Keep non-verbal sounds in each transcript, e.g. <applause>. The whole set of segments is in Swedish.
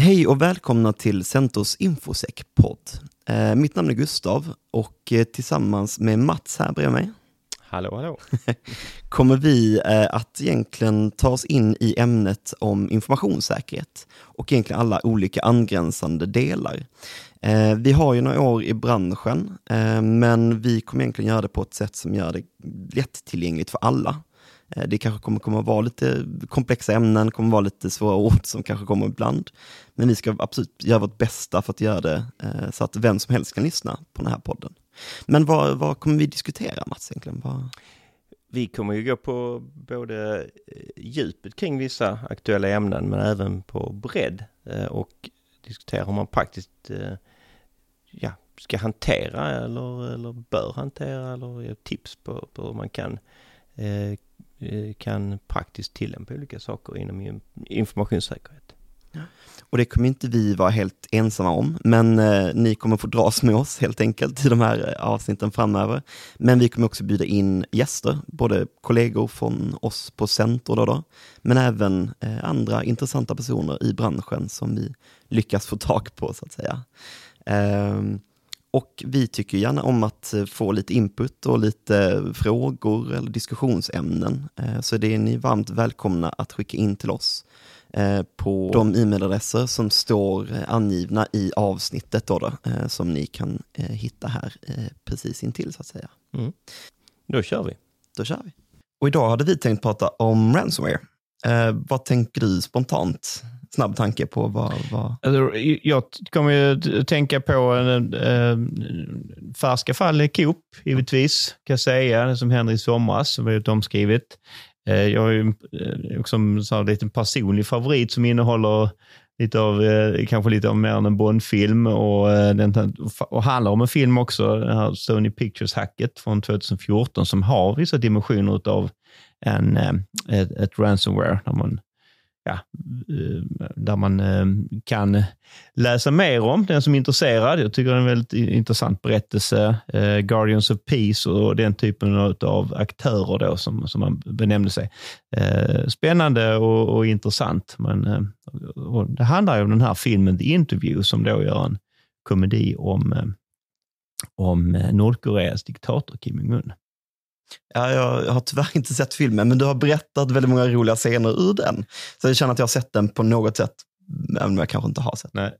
Hej och välkomna till Centos Infosec-podd. Eh, mitt namn är Gustav och eh, tillsammans med Mats här bredvid mig Hallå, hallå. <laughs> kommer vi eh, att egentligen ta oss in i ämnet om informationssäkerhet och egentligen alla olika angränsande delar. Vi har ju några år i branschen, men vi kommer egentligen göra det på ett sätt som gör det lättillgängligt för alla. Eh, det kanske kommer, kommer att vara lite komplexa ämnen, kommer att vara lite svåra ord som kanske kommer ibland. Men vi ska absolut göra vårt bästa för att göra det eh, så att vem som helst kan lyssna på den här podden. Men vad, vad kommer vi diskutera Mats egentligen? Vad... Vi kommer ju gå på både eh, djupet kring vissa aktuella ämnen men även på bredd och diskutera hur man praktiskt ja, ska hantera eller, eller bör hantera eller ge tips på, på hur man kan, eh, Eh, kan praktiskt tillämpa olika saker inom informationssäkerhet. Och det kommer inte vi vara helt ensamma om, men eh, ni kommer få dras med oss helt enkelt i de här eh, avsnitten framöver. Men vi kommer också bjuda in gäster, både kollegor från oss på Centor då, då men även eh, andra intressanta personer i branschen som vi lyckas få tag på så att säga. Ehm, och vi tycker gärna om att eh, få lite input och lite frågor eller diskussionsämnen. Eh, Så det är ni varmt välkomna att skicka in till oss eh, på de e-mailadresser som står eh, angivna i avsnittet då då, eh, som ni kan eh, hitta här eh, precis intill så att säga. Då kör vi. Då kör vi. Och idag hade vi tänkt prata om ransomware. Eh, vad tänker du spontant? Snabb tanke på vad... vad... Alltså, jag kommer ju tänka på äh, färska fall i Coop, givetvis, kan jag säga, det som hände i somras, som var ju omskrivet. Eh, jag har ju också en sån här liten personlig favorit som innehåller lite av, kanske lite av mer än en Bond-film och, den, och handlar om en film också, den här Sony Pictures-hacket från 2014 som har vissa dimensioner av en, ett, ett ransomware när man ja, eh, där man eh, kan läsa mer om, den som är intresserad. Jag tycker det är en väldigt intressant berättelse. Eh, Guardians of Peace och den typen av aktörer då som, som man benämnde sig. Spännande och, och intressant. Men, och det handlar ju om den här filmen The Interview som då gör en komedi om, om Nordkoreas diktator Kim Jong-Un. Ja, jag har tyvärr inte sett filmen, men du har berättat väldigt många roliga scener ur den. Så jag känner att jag har sett den på något sätt, även om jag kanske inte har sett Nej.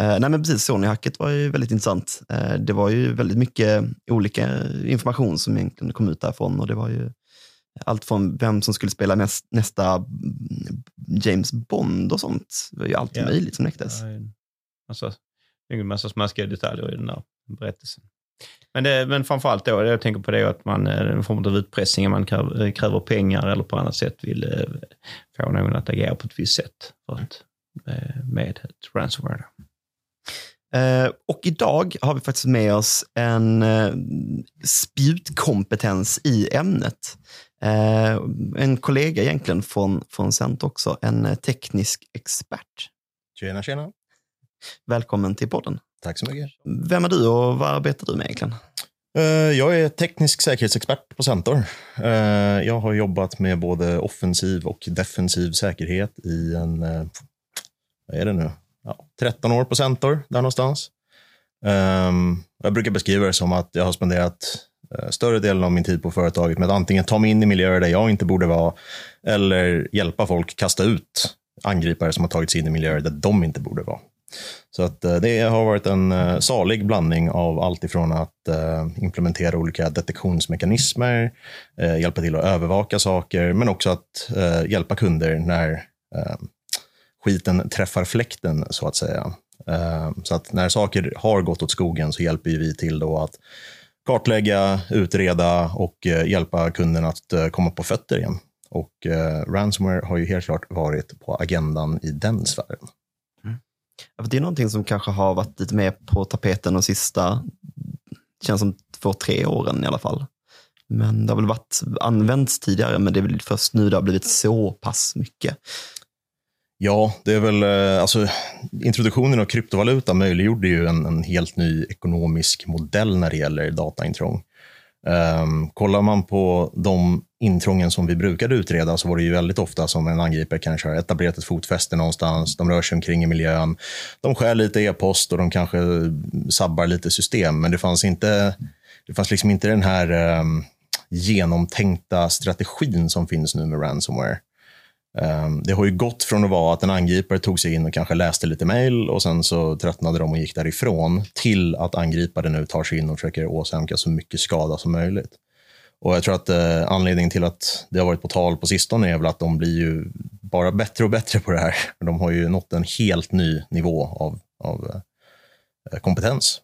Eh, nej, men precis. Sony-hacket var ju väldigt intressant. Eh, det var ju väldigt mycket olika information som egentligen kom ut därifrån. Och det var ju allt från vem som skulle spela näst, nästa James Bond och sånt. Det var ju allt Ja. möjligt som läcktes. Alltså, det är en massa smaskiga detaljer i den där berättelsen. Men, det, men framförallt då, jag tänker på det är att man, eh, en form av utpressning, man kräver, kräver pengar eller på annat sätt vill eh, få någon att agera på ett visst sätt för att, eh, med ett ransomware. Eh, och idag har vi faktiskt med oss en eh, spjutkompetens i ämnet. Eh, en kollega egentligen från, från Cent också, en eh, teknisk expert. Tjena, tjena. Välkommen till podden. Tack så mycket. Vem är du och vad arbetar du med egentligen? Eh, Jag är teknisk säkerhetsexpert på Centor. Eh, Jag har jobbat med både offensiv och defensiv säkerhet i en, eh, vad är det nu, ja, 13 år på Centor, där någonstans. Ehm, Jag brukar beskriva det som att jag har spenderat större delen av min tid på företaget med att antingen ta mig in i miljöer där jag inte borde vara eller hjälpa folk kasta ut angripare som har tagit sig in i miljöer där de inte borde vara. Så att eh, det har varit en eh, salig blandning av allt ifrån att eh, implementera olika detektionsmekanismer, hjälpa till att övervaka saker, men också att hjälpa kunder när skiten träffar fläkten, så att säga. Så att när saker har gått åt skogen så hjälper vi till då att kartlägga, utreda och hjälpa kunden att komma på fötter igen. Och ransomware har ju helt klart varit på agendan i den sfären. Det är någonting som kanske har varit lite mer på tapeten de sista, känns som två, tre åren i alla fall. Men det har väl varit använts tidigare, men det är väl först nu det har blivit så pass mycket. Ja, det är väl eh, alltså introduktionen av kryptovaluta möjliggjorde ju en, en helt ny ekonomisk modell när det gäller dataintrång. Um, kollar man på de intrången som vi brukade utreda så var det ju väldigt ofta som en angripare kanske har etablerat ett fotfäste någonstans, de rör sig omkring i miljön, de skär lite e-post och de kanske sabbar lite system, men det fanns inte, det fanns liksom inte den här um, genomtänkta strategin som finns nu med ransomware. Ehm, det har ju gått från att vara att en angripare tog sig in och kanske läste lite mejl och sen så tröttnade de och gick därifrån till att angripare nu tar sig in och försöker åsamka så mycket skada som möjligt. Och jag tror att eh, anledningen till att det har varit på tal på sistone är väl att de blir ju bara bättre och bättre på det här. <laughs> De har ju nått en helt ny nivå av, av eh, kompetens.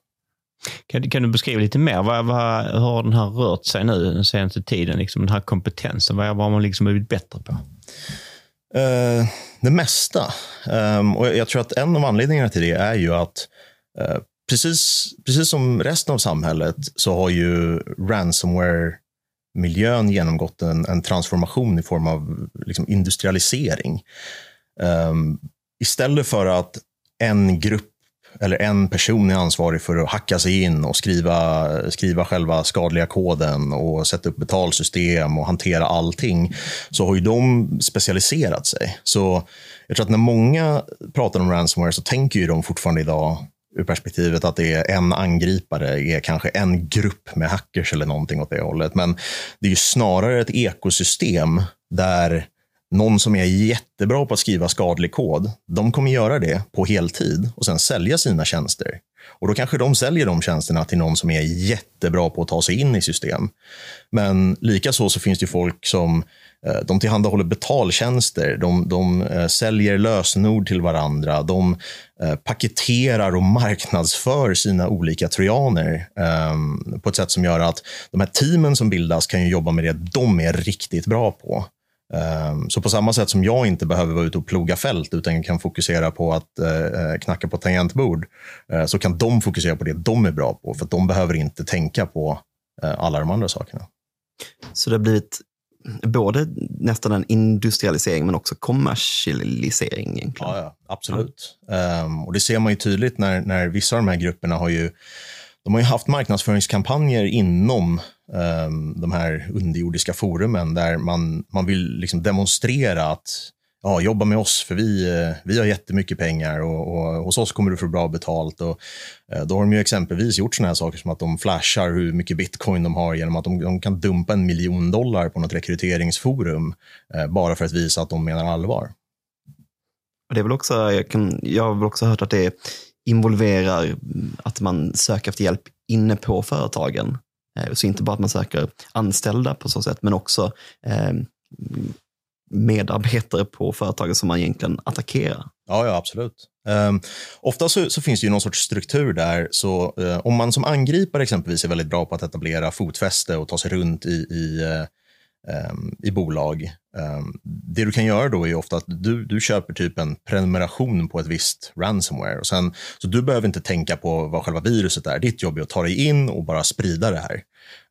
Kan, kan, du beskriva lite mer? Vad, vad, hur har den här rört sig nu den senaste tiden? Liksom den här kompetensen, vad, vad har man liksom blivit bättre på? Uh, det mesta. Um, och jag tror att en av anledningarna till det är ju att uh, precis, precis som resten av samhället så har ju ransomware-miljön genomgått en, en, transformation i form av liksom, industrialisering. Um, istället för att en grupp eller en person är ansvarig för att hacka sig in och skriva, skriva själva skadliga koden och sätta upp betalsystem och hantera allting, så har ju de specialiserat sig. Så jag tror att när många pratar om ransomware så tänker ju de fortfarande idag ur perspektivet att det är en angripare, är kanske en grupp med hackers eller någonting åt det hållet. Men det är ju snarare ett ekosystem där någon som är jättebra på att skriva skadlig kod, de kommer göra det på heltid och sen sälja sina tjänster. Och då kanske de säljer de tjänsterna till någon som är jättebra på att ta sig in i system. Men likaså så finns det folk som eh, de tillhandahåller betaltjänster, de, de eh, säljer lösenord till varandra, de eh, paketerar och marknadsför sina olika trojaner ehm, på ett sätt som gör att de här teamen som bildas kan ju jobba med det de är riktigt bra på. Ehm, så på samma sätt som jag inte behöver vara ute och ploga fält utan kan fokusera på att eh, knacka på tangentbord eh, så kan de fokusera på det de är bra på för de behöver inte tänka på eh, alla de andra sakerna. Så det har blivit både nästan en industrialisering men också kommersialisering egentligen? Ja, ja absolut. Ja. Um, och det ser man ju tydligt när, när vissa av de här grupperna har ju de har ju haft marknadsföringskampanjer inom um, de här underjordiska forumen där man, man vill liksom demonstrera att ja, jobba med oss för vi, eh, vi har jättemycket pengar och, och hos oss kommer du få bra betalt. Och, eh, då har de ju exempelvis gjort såna här saker som att de flashar hur mycket bitcoin de har genom att de, de kan dumpa en miljon dollar på något rekryteringsforum eh, bara för att visa att de menar allvar. Det är väl också, jag, kan, jag har väl också hört att det är involverar att man söker efter hjälp inne på företagen. Eh, så inte bara att man söker anställda på så sätt, men också eh, medarbetare på företagen som man egentligen attackerar. Ja, ja absolut. Um, ofta så, så, finns det ju någon sorts struktur där. Så uh, Om man som angripare exempelvis är väldigt bra på att etablera fotfäste och ta sig runt i, i uh, Ehm, i bolag. Ehm, det du kan göra då är ofta att du, du köper typ en prenumeration på ett visst ransomware. Och sen, så du behöver inte tänka på vad själva viruset är. Ditt jobb är att ta dig in och bara sprida det här.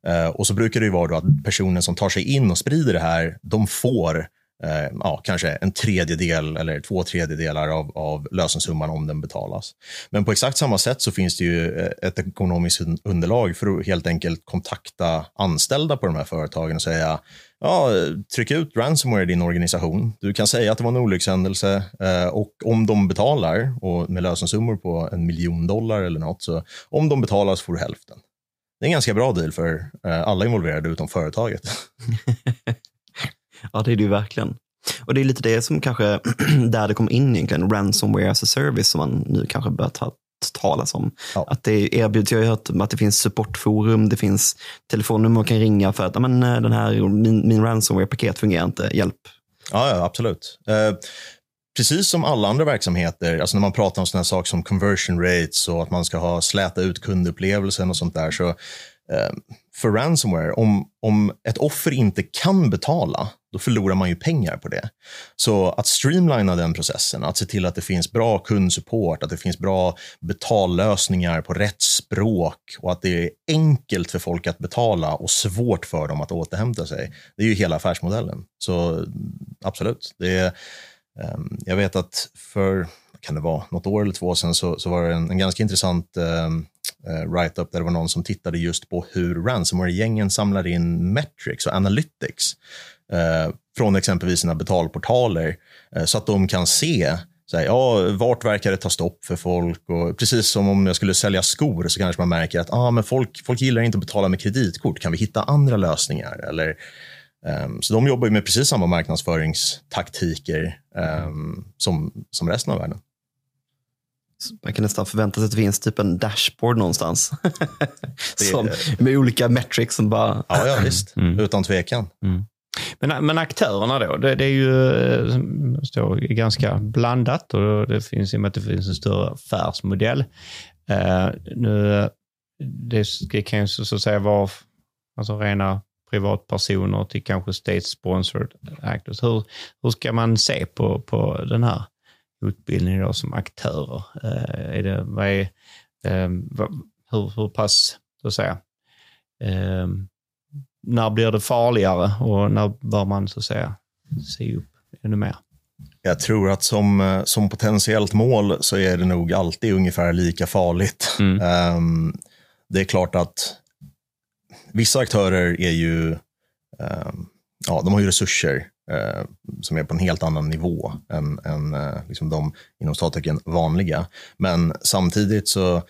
Ehm, och så brukar det ju vara då att personen som tar sig in och sprider det här, de får eh, ja, kanske en tredjedel eller två tredjedelar av, av lösensumman om den betalas. Men på exakt samma sätt så finns det ju eh, ett ekonomiskt underlag för att helt enkelt kontakta anställda på de här företagen och säga ja, tryck ut ransomware i din organisation. Du kan säga att det var en olyckshändelse eh, och om de betalar och med lösensummor på en miljon dollar eller något, så om de betalar så får du hälften. Det är en ganska bra deal för eh, alla involverade utom företaget. <laughs> Ja, det är det ju verkligen. Och det är lite det som kanske, <clears throat> där det kommer in egentligen, ransomware as a service som man nu kanske bör ta talas om. Ja. Att det erbjuds, jag har hört att det finns supportforum, det finns telefonnummer man kan ringa för att men, den här, min, min ransomware-paket fungerar inte, hjälp. Ja, ja absolut. Eh, precis som alla andra verksamheter, alltså när man pratar om sådana saker som conversion rates och att man ska ha släta ut kundupplevelsen och sånt där, så eh, för ransomware, om, om ett offer inte kan betala, då förlorar man ju pengar på det. Så att streamlina den processen, att se till att det finns bra kundsupport, att det finns bra betallösningar på rätt språk och att det är enkelt för folk att betala och svårt för dem att återhämta sig. Det är ju hela affärsmodellen. Så absolut, det är, um, jag vet att för kan det vara, något år eller två sedan så, så var det en, en ganska intressant um, eh, Eh, write-up där det var någon som tittade just på hur ransomware-gängen samlar in metrics och analytics eh, från exempelvis sina betalportaler eh, så att de kan se så här, ja, vart verkar det ta stopp för folk? Och precis som om jag skulle sälja skor så kanske man märker att ah, men folk, folk gillar inte att betala med kreditkort. Kan vi hitta andra lösningar? Eller, um, så de jobbar med precis samma marknadsföringstaktiker um, som, som resten av världen. Man kan nästan förvänta sig att det finns typ en dashboard någonstans. <laughs> som, med olika metrics som bara... Ja, ja visst. Mm. Utan tvekan. Mm. Men, men aktörerna då, det, det är ju eh, står ganska blandat och det finns i och med att det finns en större affärsmodell. Uh, nu, det, kan ju så att säga vara alltså rena privatpersoner till kanske state-sponsored actors. Hur, hur ska man se på, på den här utbildningen då som aktörer? Uh, är det, vad är, uh, vad, hur, hur pass, så att säga, när blir det farligare och när bör man så att säga se upp ännu mer? Jag tror att som, eh, som potentiellt mål så är det nog alltid ungefär lika farligt. Mm. Um, det är klart att vissa aktörer är ju, um, ja, de har ju resurser eh, som är på en helt annan nivå än, än eh, liksom de inom stattecken vanliga. Men samtidigt så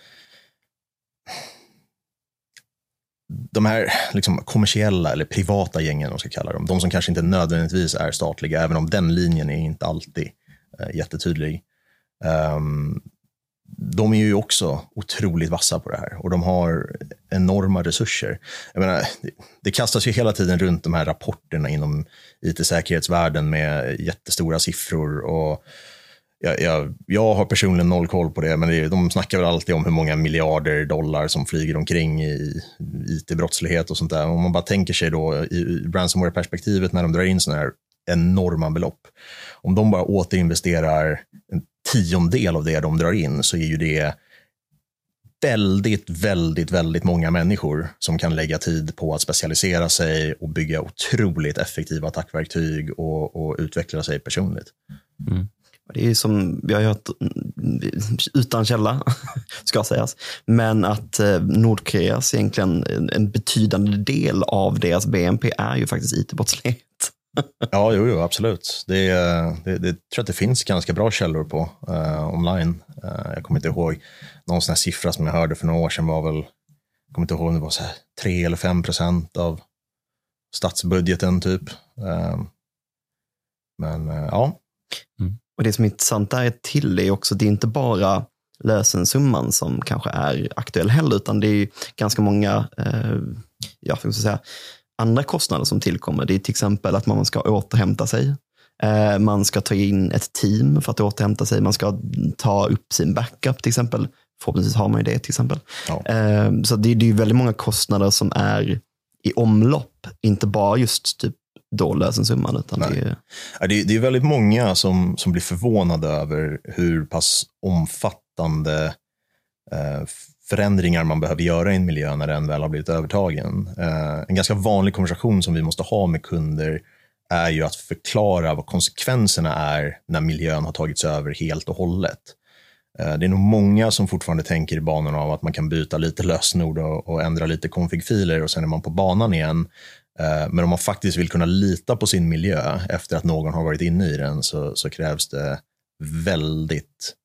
de här liksom, kommersiella eller privata gängen, de ska kalla dem, de som kanske inte nödvändigtvis är statliga, även om den linjen är inte alltid eh, jättetydlig. Um, de är ju också otroligt vassa på det här och de har enorma resurser. Jag menar, det, kastas ju hela tiden runt de här rapporterna inom it-säkerhetsvärlden med jättestora siffror och jag, jag, jag, har personligen noll koll på det, men det, de snackar väl alltid om hur många miljarder dollar som flyger omkring i it-brottslighet och sånt där. Om man bara tänker sig då i ransomware-perspektivet när de drar in sådana här enorma belopp. Om de bara återinvesterar en tiondel av det de drar in så är ju det väldigt, väldigt, väldigt många människor som kan lägga tid på att specialisera sig och bygga otroligt effektiva attackverktyg och, och utveckla sig personligt. Mm. Det är som vi har hört utan källa, <laughs> ska sägas. Men att eh, Nordkoreas egentligen en betydande del av deras BNP är ju faktiskt it-brottslighet ja, jo, jo, absolut. Det, det, det tror jag att det finns ganska bra källor på uh, online. Uh, jag kommer inte ihåg någon sån här siffra som jag hörde för några år sedan var väl, jag kommer inte ihåg om det var så här 3 eller 5 procent av statsbudgeten typ. Uh, men ja. Mm. Och det som är intressant där till är också, det är inte bara lösensumman som kanske är aktuell heller, utan det är ganska många eh, ja, ska säga, andra kostnader som tillkommer. Det är till exempel att man ska återhämta sig. Eh, man ska ta in ett team för att återhämta sig. Man ska ta upp sin backup till exempel. Förhoppningsvis har man ju det till exempel. Ja. Eh, så det, är väldigt många kostnader som är i omlopp, inte bara just typ då lösensumman. Utan det, är... Ja, det, är, det är väldigt många som, som blir förvånade över hur pass omfattande eh, förändringar man behöver göra i en miljö när den väl har blivit övertagen. Eh, en ganska vanlig konversation som vi måste ha med kunder är ju att förklara vad konsekvenserna är när miljön har tagits över helt och hållet. Eh, det är nog många som fortfarande tänker i banorna av att man kan byta lite lösenord och, ändra lite config-filer och sen är man på banan igen. Eh, men om man faktiskt vill kunna lita på sin miljö efter att någon har varit inne i den så, så krävs det väldigt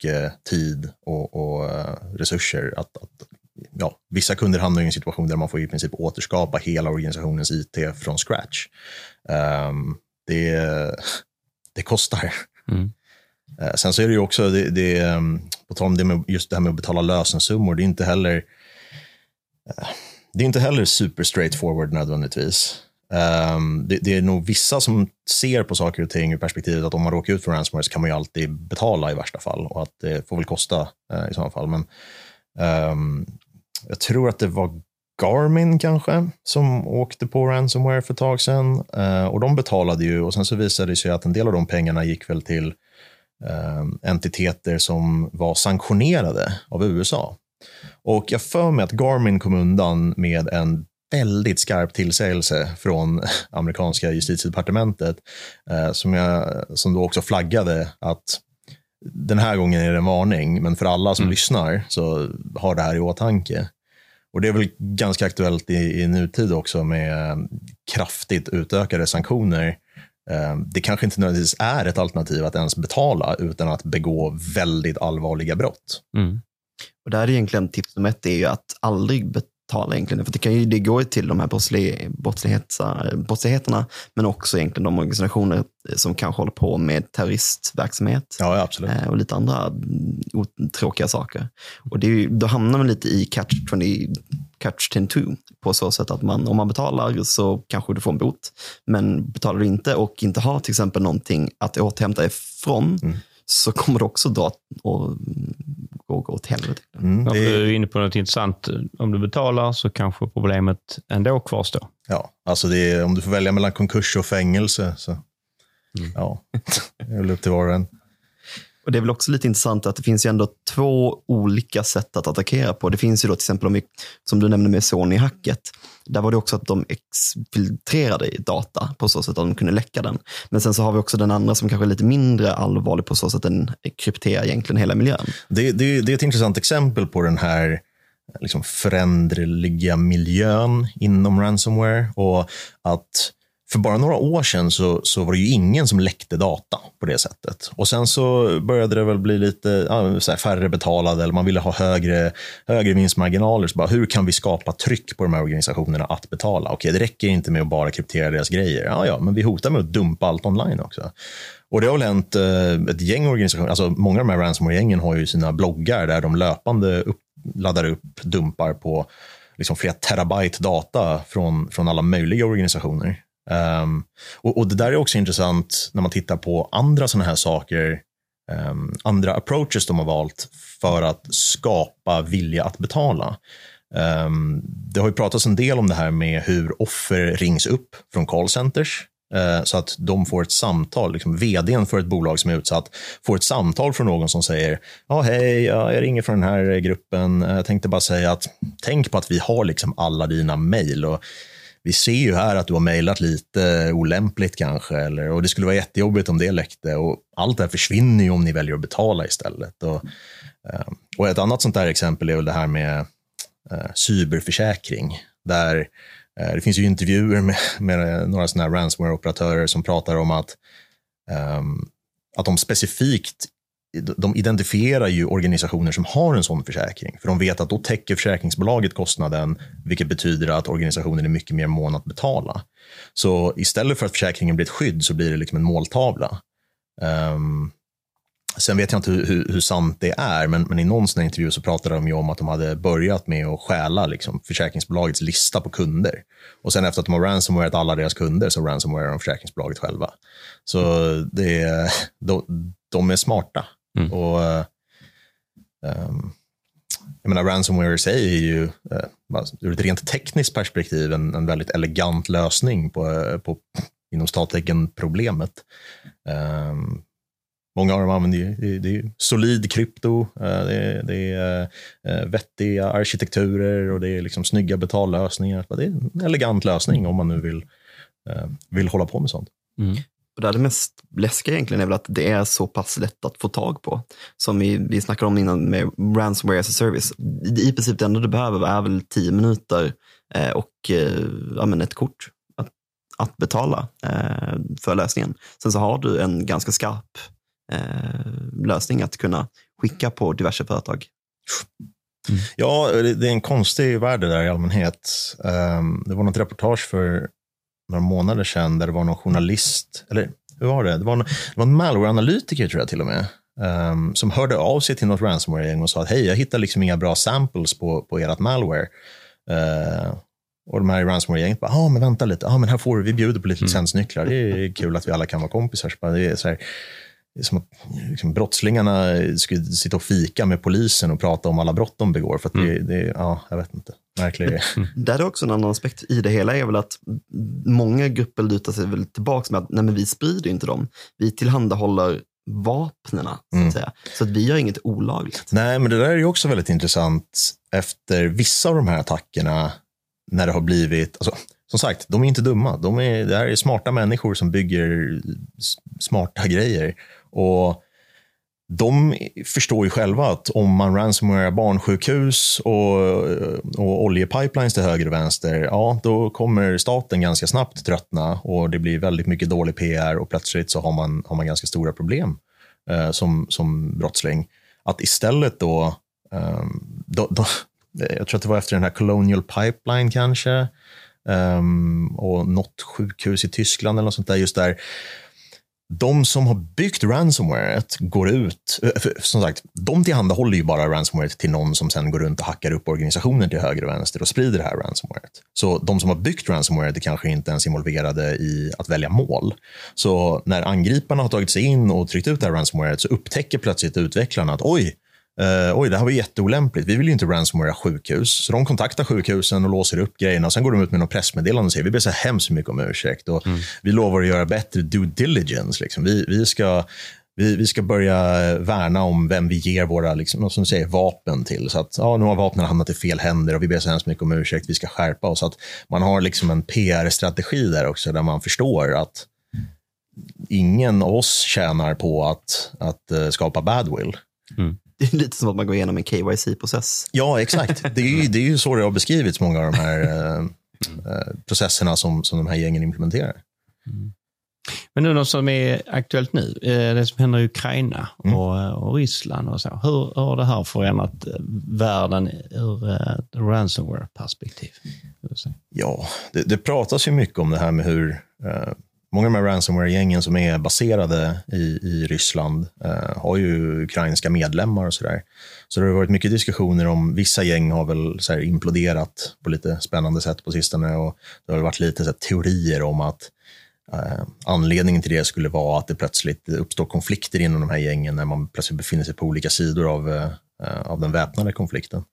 mycket tid och, och eh, resurser. Att, att, ja, vissa kunder hamnar i en situation där man får i princip återskapa hela organisationens IT från scratch. Um, det, det kostar. Mm. Uh, sen så är det ju också, det, det, um, på tal om det med, just det här med att betala lösensummor, det är inte heller uh, det är inte heller super straightforward nödvändigtvis. Um, det, det, är nog vissa som ser på saker och ting ur perspektivet att om man råkar ut för ransomware så kan man ju alltid betala i värsta fall och att det får väl kosta uh, i sådana fall. Men um, jag tror att det var Garmin kanske som åkte på ransomware för ett tag sedan uh, och de betalade ju och sen så visade det sig att en del av de pengarna gick väl till uh, entiteter som var sanktionerade av USA. Och jag för mig att Garmin kom undan med en väldigt skarp tillsägelse från <laughs> amerikanska justitiedepartementet eh, som, jag, som då också flaggade att den här gången är det en varning, men för alla som Mm. lyssnar så har det här i åtanke. Och det är väl ganska aktuellt i, i nutid också med eh, kraftigt utökade sanktioner. Eh, Det kanske inte nödvändigtvis är ett alternativ att ens betala utan att begå väldigt allvarliga brott. Mm. Och där är egentligen tips nummer ett är ju att aldrig betala egentligen. För det, kan ju, det går ju till de här brottsligheterna, men också egentligen de organisationer som kanske håller på med terroristverksamhet. Ja, ja, eh, och lite andra otråkiga saker. Och det ju, då hamnar man lite i catch 20, catch 22 på så sätt att man, om man betalar så kanske du får en bot. Men betalar du inte och inte har till exempel någonting att återhämta ifrån Mm. så kommer du också dra och gå, gå åt helvete. Mm, det, Du är inne på något intressant. Om du betalar så kanske problemet ändå kvarstår. ja, alltså det är, om du får välja mellan konkurs och fängelse så Mm. ja, det är väl upp till var och en. Och Det är väl också lite intressant att det finns ju ändå två olika sätt att attackera på. Det finns ju då till exempel, om vi, som du nämnde med Sony-hacket, där var det också att de exfiltrerade data på så sätt att de kunde läcka den. Men sen så har vi också den andra som kanske är lite mindre allvarlig på så sätt att den krypterar egentligen hela miljön. Det, det, det är ett intressant exempel på den här liksom föränderliga miljön inom ransomware. Och att för bara några år sedan så, så var det ju ingen som läckte data på det sättet. Och sen så började det väl bli lite ja, så här, färre betalade eller man ville ha högre, högre vinstmarginaler. Så bara, hur kan vi skapa tryck på de här organisationerna att betala? Okej, det räcker inte med att bara kryptera deras grejer. Ja, ja, men vi hotar med att dumpa allt online också. Och det har väl hänt eh, ett gäng organisationer, alltså många av de här ransomware-gängen har ju sina bloggar där de löpande upp, laddar upp dumpar på liksom flera terabyte data från, från alla möjliga organisationer. Um, och, och det där är också intressant när man tittar på andra sådana här saker, um, andra approaches de har valt för att skapa vilja att betala. Um, det har ju pratats en del om det här med hur offer rings upp från callcenters. uh, eh, Så att de får ett samtal, liksom vdn för ett bolag som är utsatt, får ett samtal från någon som säger ja hej, jag ringer från den här gruppen. Eh, jag tänkte bara säga att tänk på att vi har liksom alla dina mejl och vi ser ju här att du har mejlat lite olämpligt kanske, eller, och det skulle vara jättejobbigt om det läckte. Och allt det här försvinner ju om ni väljer att betala istället. Och, ehm, och ett annat sånt där exempel är väl det här med eh, cyberförsäkring. Där eh, det finns ju intervjuer med, med några sådana här ransomware-operatörer som pratar om att, eh, att de specifikt de identifierar ju organisationer som har en sån försäkring. För de vet att då täcker försäkringsbolaget kostnaden, vilket betyder att organisationen är mycket mer mån att betala. Så istället för att försäkringen blir ett skydd så blir det liksom en måltavla. Um, sen vet jag inte hur, hur, hur sant det är, men, men i någon sån här intervju så pratade de ju om att de hade börjat med att stjäla liksom, försäkringsbolagets lista på kunder. Och sen efter att de har ransomwareat alla deras kunder så ransomwarear de försäkringsbolaget själva. Så det är, de, de är smarta. Mm. Och ehm, jag menar, ransomware i sig är ju bara ur ett rent tekniskt perspektiv en, en väldigt elegant lösning på, eh, på inom stattecken problemet. Ehm, många av dem använder ju, det, det är solid krypto, eh, det, är- det är vettiga arkitekturer och det är liksom snygga betallösningar. Det är en elegant lösning om man nu vill, vill hålla på med sånt. Och där det mest läskiga egentligen är väl att det är så pass lätt att få tag på. Som vi, vi snackade om innan med ransomware as a service. I, i princip det enda du behöver är väl tio minuter eh, och eh, ja, men ett kort att, att betala eh, för lösningen. Sen så har du en ganska skarp eh, lösning att kunna skicka på diverse företag. Mm. Ja, det det är en konstig värld det där i allmänhet. Um, det var något reportage för några månader sedan där det var någon journalist, eller hur var det? Det var, en- det var en malware-analytiker tror jag till och med, ehm, som hörde av sig till något ransomware-gäng och sa att hej, jag hittar liksom inga bra samples på, på ert malware. Eh, och de här i ransomware-gänget bara, ja ah, men vänta lite, ah, men här får du, vi bjuder på lite licensnycklar, det är <laughs> kul att vi alla kan vara kompisar. Så bara, det är så här, det är som att liksom, brottslingarna skulle sitta och fika med polisen och prata om alla brott de begår. För att det, det, ja, jag vet inte. Märklig. <laughs> Där är också en annan aspekt i det hela är väl att många grupper lutar sig väl tillbaka med att nej men vi sprider inte dem. Vi tillhandahåller vapnena, så att Mm. säga. Så att vi gör inget olagligt. Nej, men det där är ju också väldigt intressant efter vissa av de här attackerna när det har blivit, alltså, som sagt, de är inte dumma. De är, det här är smarta människor som bygger smarta grejer. Och de förstår ju själva att om man ransomware barnsjukhus och, och oljepipelines till höger och vänster, ja, då kommer staten ganska snabbt tröttna och det blir väldigt mycket dålig PR och plötsligt så har man, har man ganska stora problem eh, som, som brottsling. Att istället då, eh, då, då, eh, jag tror att det var efter den här Colonial Pipeline kanske, um, och något sjukhus i Tyskland eller något sånt där, just där de som har byggt ransomwaret går ut, eh, som sagt, de tillhandahåller ju bara ransomwaret till någon som sen går runt och hackar upp organisationer till höger och vänster och sprider det här ransomwaret. Så de som har byggt ransomwaret är kanske inte ens involverade i att välja mål. Så när angriparna har tagit sig in och tryckt ut det här ransomwaret så upptäcker plötsligt utvecklarna att oj, Uh, oj, det här var jätteolämpligt. Vi vill ju inte ransomwarea sjukhus. Så de kontaktar sjukhusen och låser upp grejerna. Sen går de ut med något pressmeddelande och säger vi ber så hemskt mycket om ursäkt. Och mm. Vi lovar att göra bättre due diligence. Liksom. Vi, vi, ska, vi, vi ska börja värna om vem vi ger våra liksom, som säger, vapen till. Så att ja, nu har vapnen hamnat i fel händer och vi ber så hemskt mycket om ursäkt. Vi ska skärpa oss. Att man har liksom en PR-strategi där också, där man förstår att ingen av oss tjänar på att, att uh, skapa badwill. Mm. Det är lite som att man går igenom en KYC-process. Ja, exakt. Det är, ju, det är ju så det har beskrivits, många av de här eh, eh, processerna som, som de här gängen implementerar. Mm. Men nu något som är aktuellt nu, eh, det som händer i Ukraina mm. och, och, Ryssland och så. Hur, hur har det här förändrat världen ur ett ransomware-perspektiv? Ja, det, det, pratas ju mycket om det här med hur Många av de här ransomware-gängen som är baserade i, i Ryssland eh, har ju ukrainska medlemmar och sådär. Så det har varit mycket diskussioner om, vissa gäng har väl så imploderat på lite spännande sätt på sistone och det har varit lite så teorier om att eh, anledningen till det skulle vara att det plötsligt uppstår konflikter inom de här gängen när man plötsligt befinner sig på olika sidor av, eh, av den väpnade konflikten.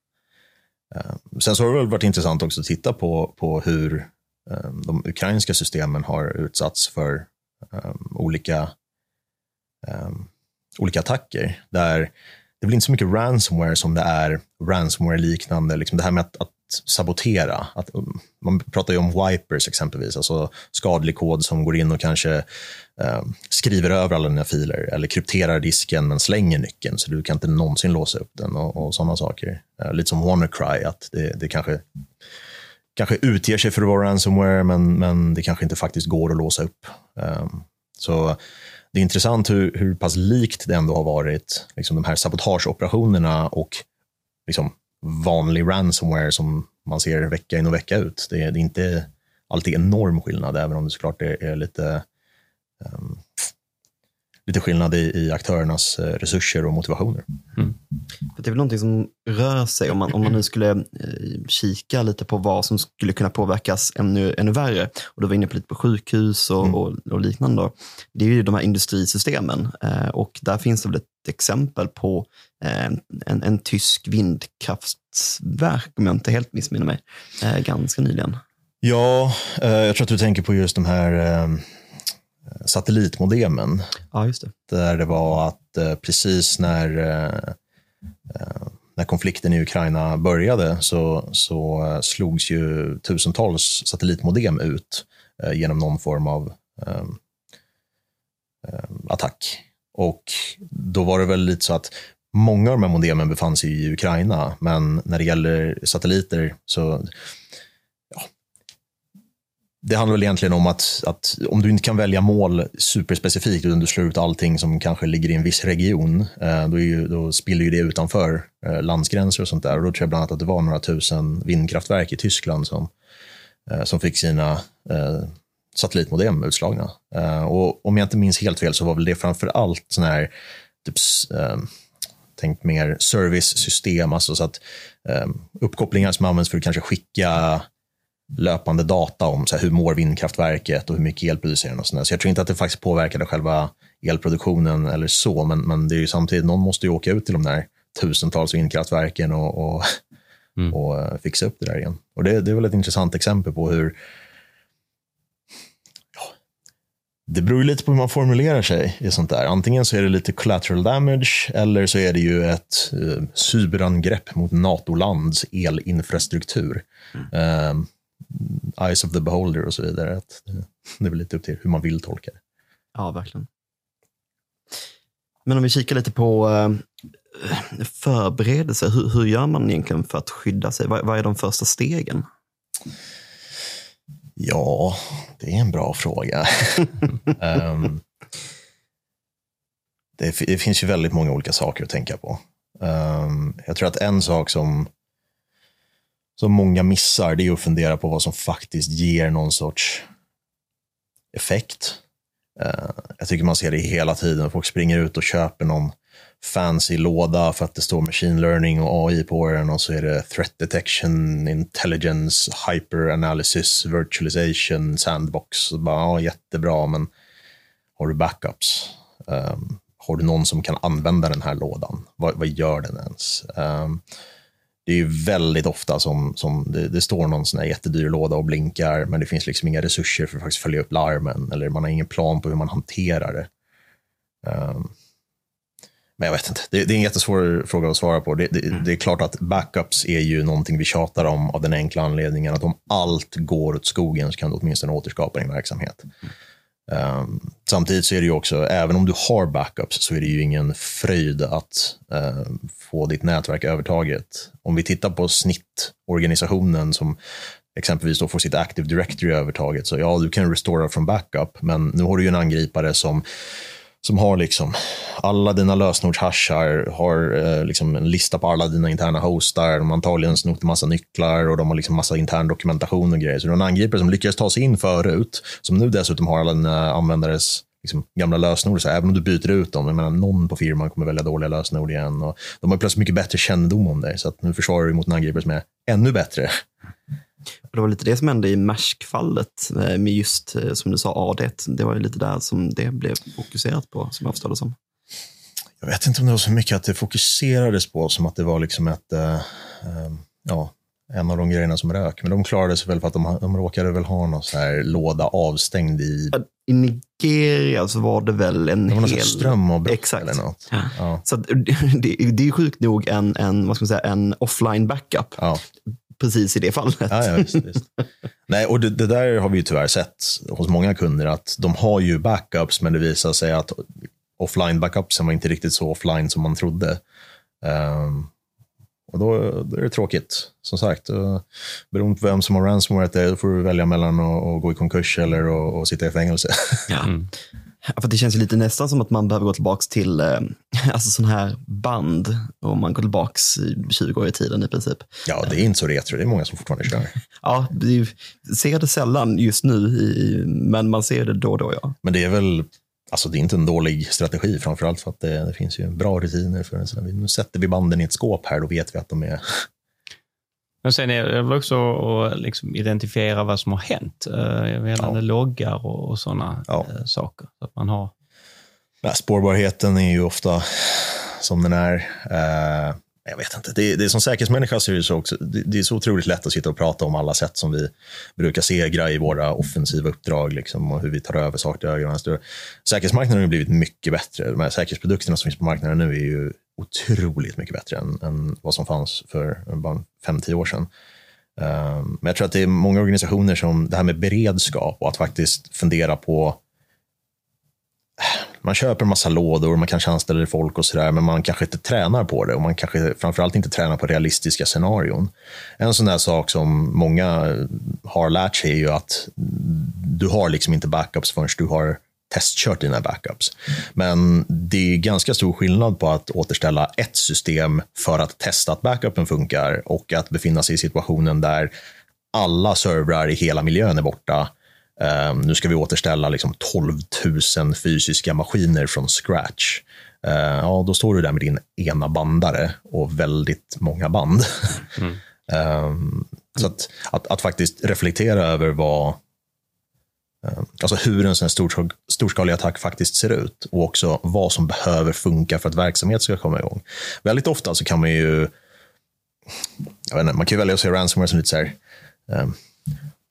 Eh, sen så har det väl varit intressant också att titta på, på hur Ehm, de ukrainska systemen har utsatts för um, olika, um, olika attacker. Där det blir inte så mycket ransomware som det är ransomware-liknande. Liksom det här med att, att sabotera. Att, um, man pratar ju om wipers exempelvis, alltså skadlig kod som går in och kanske eh, skriver över alla dina filer eller krypterar disken men slänger nyckeln så du kan inte någonsin låsa upp den och, och sådana saker. Eh, lite som WannaCry, att det, det kanske kanske utger sig för att vara ransomware, men, men det kanske inte faktiskt går att låsa upp. Um, så det är intressant hur, hur pass likt det ändå har varit, liksom de här sabotageoperationerna och liksom vanlig ransomware som man ser vecka in och vecka ut. Det är, det är inte alltid enorm skillnad, även om det såklart är, är lite um, lite skillnad i, i aktörernas eh, resurser och motivationer. Mm. Det är väl någonting som rör sig, om man, om man nu skulle eh, kika lite på vad som skulle kunna påverkas ännu, ännu värre. Och du var inne på lite på sjukhus och, mm. och, och liknande. Då. Det är ju de här industrisystemen eh, och där finns det väl ett exempel på eh, en, en tysk vindkraftverk, om jag inte helt missminner mig, eh, ganska nyligen. Ja, eh, jag tror att du tänker på just de här satellitmodemen. Ja, just det. Där det var att eh, precis när, eh, eh, när konflikten i Ukraina började så, så slogs ju tusentals satellitmodem ut genom någon form av attack. Och då var det väl lite så att många av de här modemen befann sig i Ukraina, men när det gäller satelliter så det handlar väl egentligen om att, att om du inte kan välja mål superspecifikt utan du slår ut allting som kanske ligger i en viss region, eh, då, ju, då spiller ju det utanför eh, landsgränser och sånt där. Och då tror jag bland annat att det var några tusen vindkraftverk i Tyskland som, eh, som fick sina satellitmodem utslagna. Och om jag inte minns helt fel så var väl det framför allt sån här typ, tänkt mer service-system, alltså så att uppkopplingar som används för att kanske skicka löpande data om så här, hur mår vindkraftverket och hur mycket el producerar den. Och sådär. Så jag tror inte att det faktiskt påverkade själva elproduktionen eller så, men, men det är ju samtidigt, någon måste ju åka ut till de där tusentals vindkraftverken och, och, mm. och uh, fixa upp det där igen. Och det, det är väl ett intressant exempel på hur det beror lite på hur man formulerar sig i sånt där. Antingen så är det lite collateral damage eller så är det ju ett uh, cyberangrepp mot NATO-lands elinfrastruktur. Mm. Uh, eyes of the beholder och så vidare. Att det är väl lite upp till hur man vill tolka det. Ja, verkligen. Men om vi kikar lite på eh, förberedelser, hur, hur gör man egentligen för att skydda sig? Vad, vad är de första stegen? Ja, det är en bra fråga. um, <laughs> det, det, finns ju väldigt många olika saker att tänka på. Um, jag tror att en sak som, som många missar, det är att fundera på vad som faktiskt ger någon sorts effekt. Eh, jag tycker man ser det hela tiden. Folk springer ut och köper någon fancy låda för att det står machine learning och AI på den och så är det threat detection, intelligence, hyper analysis, virtualization, sandbox. bara, ja, jättebra, men har du backups? Um, har du någon som kan använda den här lådan? Vad, vad gör den ens? Um, det är ju väldigt ofta som, som det, det, står någon sån här jättedyr låda och blinkar, men det finns liksom inga resurser för att faktiskt följa upp larmen, eller man har ingen plan på hur man hanterar det. Um, men jag vet inte, det, det, är en jättesvår fråga att svara på. Det, det, mm. det, är klart att backups är ju någonting vi tjatar om av den enkla anledningen att om allt går åt skogen så kan du åtminstone återskapa din verksamhet. Um, samtidigt så är det ju också, även om du har backups, så är det ju ingen fröjd att uh, få ditt nätverk övertaget. Om vi tittar på snittorganisationen som exempelvis då får sitt Active Directory övertaget, så ja, du kan restora från backup, men nu har du ju en angripare som som har liksom alla dina lösenordshashar, har eh, liksom en lista på alla dina interna hostar, de har antagligen snott en massa nycklar och de har liksom massa intern dokumentation och grejer. Så du har en angripare som lyckades ta sig in förut, som nu dessutom har alla dina användares liksom, gamla lösenord. Så även om du byter ut dem, jag menar, någon på firman kommer välja dåliga lösenord igen. Och de har plötsligt mycket bättre kännedom om dig, så att nu försvarar du mot en angripare som är ännu bättre. Det var lite det som hände i Maersk-fallet eh, med just, eh, som du sa, AD. Det var ju lite där som det blev fokuserat på, som jag förstår det som. Jag vet inte om det var så mycket att det fokuserades på, som att det var liksom ett, äh, ja, en av de grejerna som rök. Men de klarade sig väl för att de, de råkade väl ha någon så här låda avstängd i... I Nigeria så var det väl en det var hel... strömavbrott Exakt. eller något. Ja. Ja. Så <laughs> det, det, är sjukt nog en, en, vad ska man säga, en offline backup. Ja precis i det fallet. Ja, ja, visst, visst. <laughs> Nej, och det, det, där har vi tyvärr sett hos många kunder, att de har ju backups, men det visar sig att offline backupsen var inte riktigt så offline som man trodde. Um, och då, då, är det tråkigt. Som sagt, uh, beroende på vem som har ransomware, då får du välja mellan att gå i konkurs eller att sitta i fängelse. Ja. <laughs> Mm. För det känns ju lite nästan som att man behöver gå tillbaka till eh, <laughs> alltså sån här band, om man går tillbaka 20 år i tiden i princip. Ja, det är inte så retro. Det är många som fortfarande kör. <laughs> ja, vi ser det sällan just nu, i, men man ser det då och då. Ja. Men det är väl Alltså det är inte en dålig strategi, framförallt för att det, det finns ju bra rutiner för det. Nu sätter vi banden i ett skåp här, då vet vi att de är men sen är det väl också att liksom identifiera vad som har hänt gällande ja. loggar och, och sådana ja. Eh, saker. Så att man har... Ja, spårbarheten är ju ofta som den är. Uh, jag vet inte. Det, det är som säkerhetsmänniska så är det, så också, det, det, är så otroligt lätt att sitta och prata om alla sätt som vi brukar segra i våra offensiva uppdrag liksom, och hur vi tar över saker till höger och vänster. Säkerhetsmarknaden har blivit mycket bättre. De här säkerhetsprodukterna som finns på marknaden nu är ju otroligt mycket bättre än, än vad som fanns för bara fem tio år sedan. Ehm, men jag tror att det är många organisationer som, det här med beredskap och att faktiskt fundera på eh, man köper en massa lådor, man kanske anställer folk och sådär, men man kanske inte tränar på det och man kanske framförallt inte tränar på realistiska scenarion. En sån där sak som många har lärt sig är ju att du har liksom inte backups förrän du har testkört dina backups. Men det är ganska stor skillnad på att återställa ett system för att testa att backupen funkar och att befinna sig i situationen där alla servrar i hela miljön är borta. Um, nu ska vi återställa liksom 12 000 fysiska maskiner från scratch. Uh, ja, då står du där med din ena bandare och väldigt många band. Mm. um, <laughs> så att, att, att, faktiskt reflektera över vad, Eh, alltså hur en sån här storskalig attack faktiskt ser ut och också vad som behöver funka för att verksamhet ska komma igång. Väldigt ofta så kan man ju, jag vet inte, man kan ju välja att se ransomware som lite så här, um,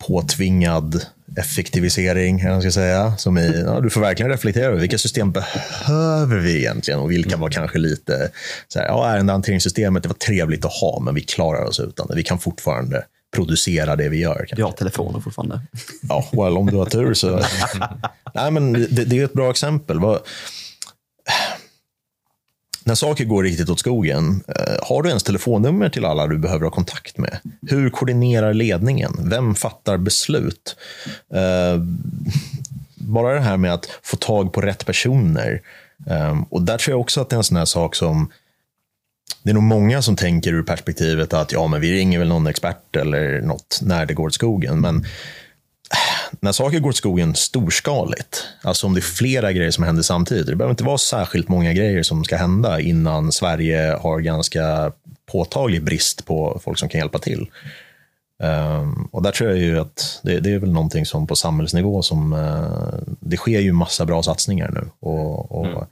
påtvingad effektivisering, eller ska säga. Som i, ja, du får verkligen reflektera över vilka system behöver vi egentligen och vilka var kanske lite, så här, ja, ärendehanteringssystemet, det var trevligt att ha, men vi klarar oss utan det. Vi kan fortfarande producera det vi gör. Kanske. Jag har telefoner fortfarande. <laughs> Ja, well, om du har tur så. <laughs> Nej, men det, det är ett bra exempel. Vad... när saker går riktigt åt skogen, eh, har du ens telefonnummer till alla du behöver ha kontakt med? Hur koordinerar ledningen? Vem fattar beslut? Eh, bara det här med att få tag på rätt personer. Eh, och där tror jag också att det är en sån här sak som det är nog många som tänker ur perspektivet att ja, men vi ringer väl någon expert eller något när det går åt skogen. Men äh, när saker går åt skogen storskaligt, alltså om det är flera grejer som händer samtidigt, det behöver inte vara särskilt många grejer som ska hända innan Sverige har ganska påtaglig brist på folk som kan hjälpa till. Um, och där tror jag ju att det, det, är väl någonting som på samhällsnivå som, uh, det sker ju massa bra satsningar nu. Och, och mm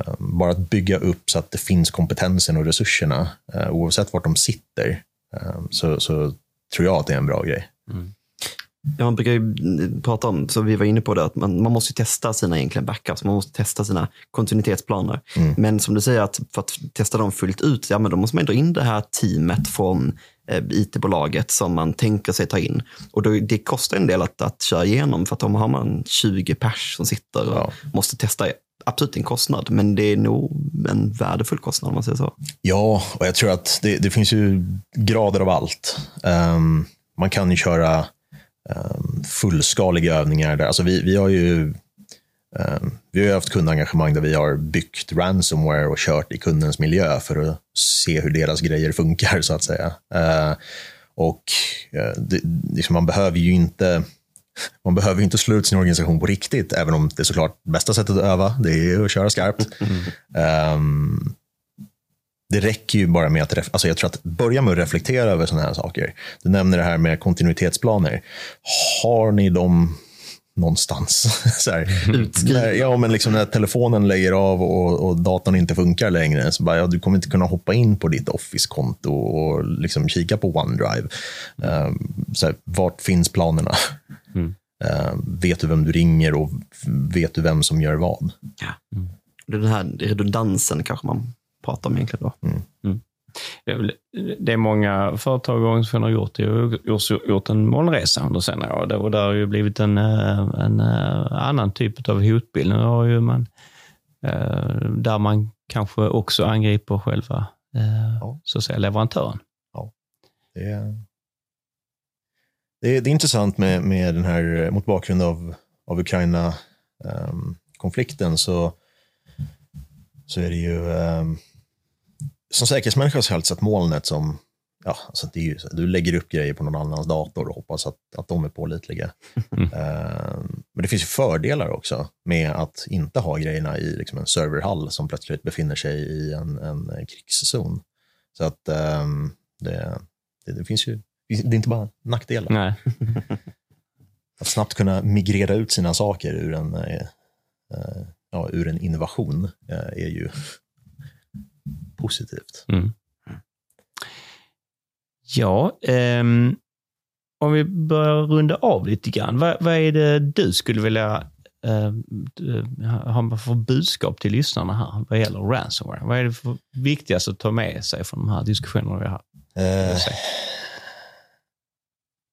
uh, bara att bygga upp så att det finns kompetensen och resurserna, uh, oavsett vart de sitter, ehm, så, så, tror jag att det är en bra grej. Mm. Ja, man brukar ju prata om, så vi var inne på det, att man, man måste testa sina egentligen backups, man måste testa sina kontinuitetsplaner. Mm. Men som du säger, att för att testa dem fullt ut, ja, men då måste man dra in det här teamet från eh, IT-bolaget som man tänker sig ta in. Och då, det kostar en del att, att köra igenom, för att då har man 20 pers som sitter och ja. måste testa absolut en kostnad, men det är nog en värdefull kostnad om man säger så. Ja, och jag tror att det, det finns ju grader av allt. Um, man kan ju köra um, fullskaliga övningar. Där. Alltså vi, vi har ju um, vi har haft kundengagemang där vi har byggt ransomware och kört i kundens miljö för att se hur deras grejer funkar, så att säga. Uh, och uh, det, liksom man behöver ju inte man behöver inte slå ut sin organisation på riktigt, även om det är såklart bästa sättet att öva, det är att köra skarpt. Mm. Um, det räcker ju bara med att, alltså jag tror att börja med att reflektera över sådana här saker. Du nämner det här med kontinuitetsplaner. Har ni dem någonstans? <laughs> så här, när, ja, men liksom när telefonen lägger av och, och datorn inte funkar längre, så bara, ja, du kommer inte kunna hoppa in på ditt Office-konto och liksom kika på OneDrive. Uh, så här, vart finns planerna? Mm. Uh, vet du vem du ringer och vet du vem som gör vad? Ja. Mm. Den här redundansen kanske man pratar om egentligen. Då. Mm. Det är många företag och organisationer har gjort. Jag har gjort en molnresa under senare år och det har ju blivit en, eh, en eh, annan typ av hotbild. Nu har ju man, eh, där man kanske också angriper själva ja. så att säga, leverantören. Ja. Det, är, det, är, det är intressant med, med den här, mot bakgrund av, av Ukraina-konflikten, um, så, så är det ju um, som säkerhetsmänniska så har jag alltid sett molnet som, ja, alltså det är ju, du lägger upp grejer på någon annans dator och hoppas att, att de är pålitliga. Mm. Uh, men det finns ju fördelar också med att inte ha grejerna i liksom en serverhall som plötsligt befinner sig i en, en krigszon. Så att um, det, det, det, finns ju, det är inte bara nackdelar. Nej. <laughs> att snabbt kunna migrera ut sina saker ur en, uh, ja, ur en innovation uh, är ju positivt. Mm. Ja, um, om vi börjar runda av lite grann. Vad, vad är det du skulle vilja uh, ha för budskap till lyssnarna här vad gäller ransomware? Vad är det för viktigast att ta med sig från de här diskussionerna vi har? Uh,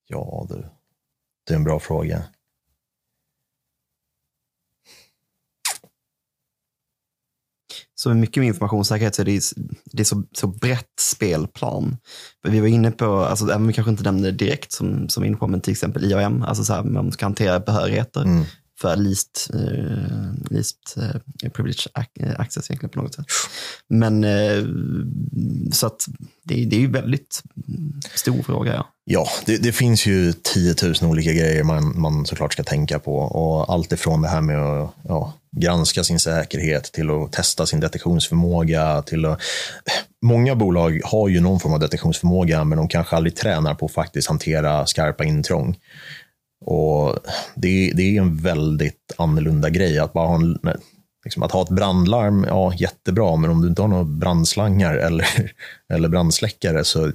ja, du. Det är en bra fråga. Så mycket med informationssäkerhet så är det, det är så, så brett spelplan. Vi var inne på, alltså, även om vi kanske inte nämnde det direkt som, som info, men till exempel IAM, alltså så här, man ska hantera behörigheter mm. för least, uh, least uh, privilege access egentligen på något sätt. Men uh, så att det, det är ju väldigt stor fråga. Ja, ja det, det, finns ju 10 000 olika grejer man, man såklart ska tänka på och allt ifrån det här med att ja, granska sin säkerhet, till att testa sin detektionsförmåga. Till att... Många bolag har ju någon form av detektionsförmåga, men de kanske aldrig tränar på att faktiskt hantera skarpa intrång. Och det, det är en väldigt annorlunda grej. Att bara ha en, liksom att ha ett brandlarm, ja jättebra, men om du inte har några brandslangar eller, <laughs> eller brandsläckare så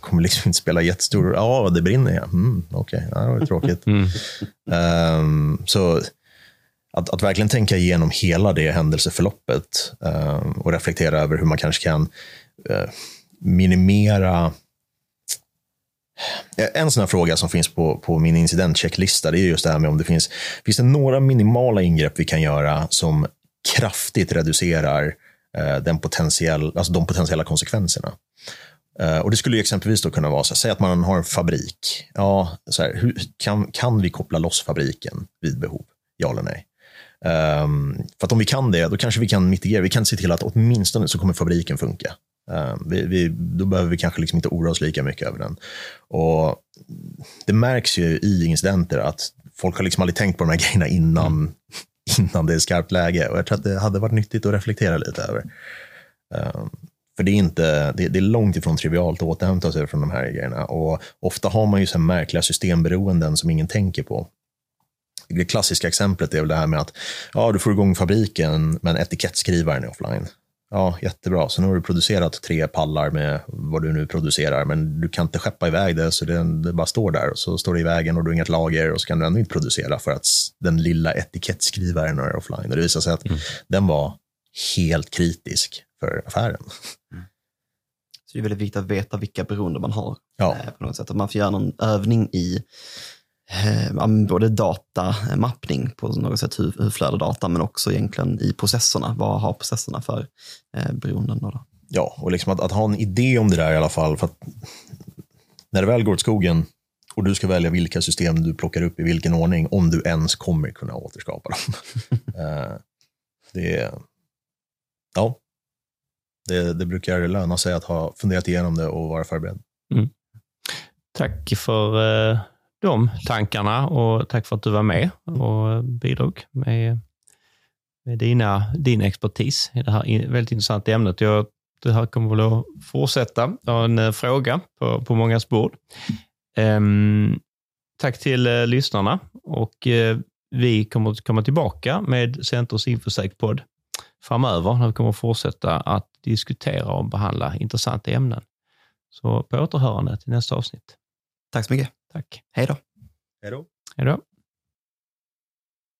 kommer liksom inte spela jättestor Ja, det brinner. Ja. Mm, Okej, okay. ja, det var tråkigt. Mm. Um, så att, att verkligen tänka igenom hela det händelseförloppet eh, och reflektera över hur man kanske kan eh, minimera eh, en sån här fråga som finns på, på min incidentchecklista det är just det här med om det finns, finns det några minimala ingrepp vi kan göra som kraftigt reducerar eh, den potentiell, alltså de potentiella konsekvenserna. Eh, och Det skulle ju exempelvis då kunna vara, så här, säg att man har en fabrik. Ja, så här, hur, kan, kan vi koppla loss fabriken vid behov? Ja eller nej? Um, för att om vi kan det, då kanske vi kan mitigera. Vi kan se till att åtminstone så kommer fabriken funka. Um, vi, vi, då behöver vi kanske liksom inte oroa oss lika mycket över den. Och Det märks ju i incidenter att folk har liksom aldrig tänkt på de här grejerna innan, <laughs> innan det är skarpt läge. Och Jag tror att det hade varit nyttigt att reflektera lite över. Um, för det är, inte, det, det, är långt ifrån trivialt att återhämta sig från de här grejerna. Och ofta har man ju så märkliga systemberoenden som ingen tänker på. Det klassiska exemplet är väl det här med att ja, du får igång fabriken, men etikettskrivaren är offline. Ja, jättebra. Så nu har du producerat tre pallar med vad du nu producerar, men du kan inte skeppa iväg det, så det, det bara står där. Och så står det i vägen och du har inget lager och så kan du ändå inte producera för att den lilla etikettskrivaren är offline. Och det visar sig att mm. den var helt kritisk för affären. Mm. Så det är väldigt viktigt att veta vilka beroenden man har. Ja. Eh, på något sätt. Att man får göra någon övning i både datamappning på något sätt, hur, hur flödar data, men också egentligen i processerna. Vad har processerna för eh, beroenden? Då, då? Ja, och liksom att, att, ha en idé om det där i alla fall. För att när det väl går åt skogen och du ska välja vilka system du plockar upp i vilken ordning, om du ens kommer kunna återskapa dem. <laughs> eh, det är, ja, det, det, brukar löna sig att ha funderat igenom det och vara förberedd. Mm. Tack för eh, de tankarna och tack för att du var med och bidrog med, med dina, din expertis i det här väldigt intressanta ämnet. Jag, det här kommer väl att fortsätta. Jag har en eh, fråga på, på mångas bord. Um, tack till uh, lyssnarna och uh, vi kommer att komma tillbaka med Centers Infosec-podd framöver när vi kommer att fortsätta att diskutera och behandla intressanta ämnen. Så på återhörande till nästa avsnitt. Tack så mycket. Tack. Hej då. Hej då. Hej då.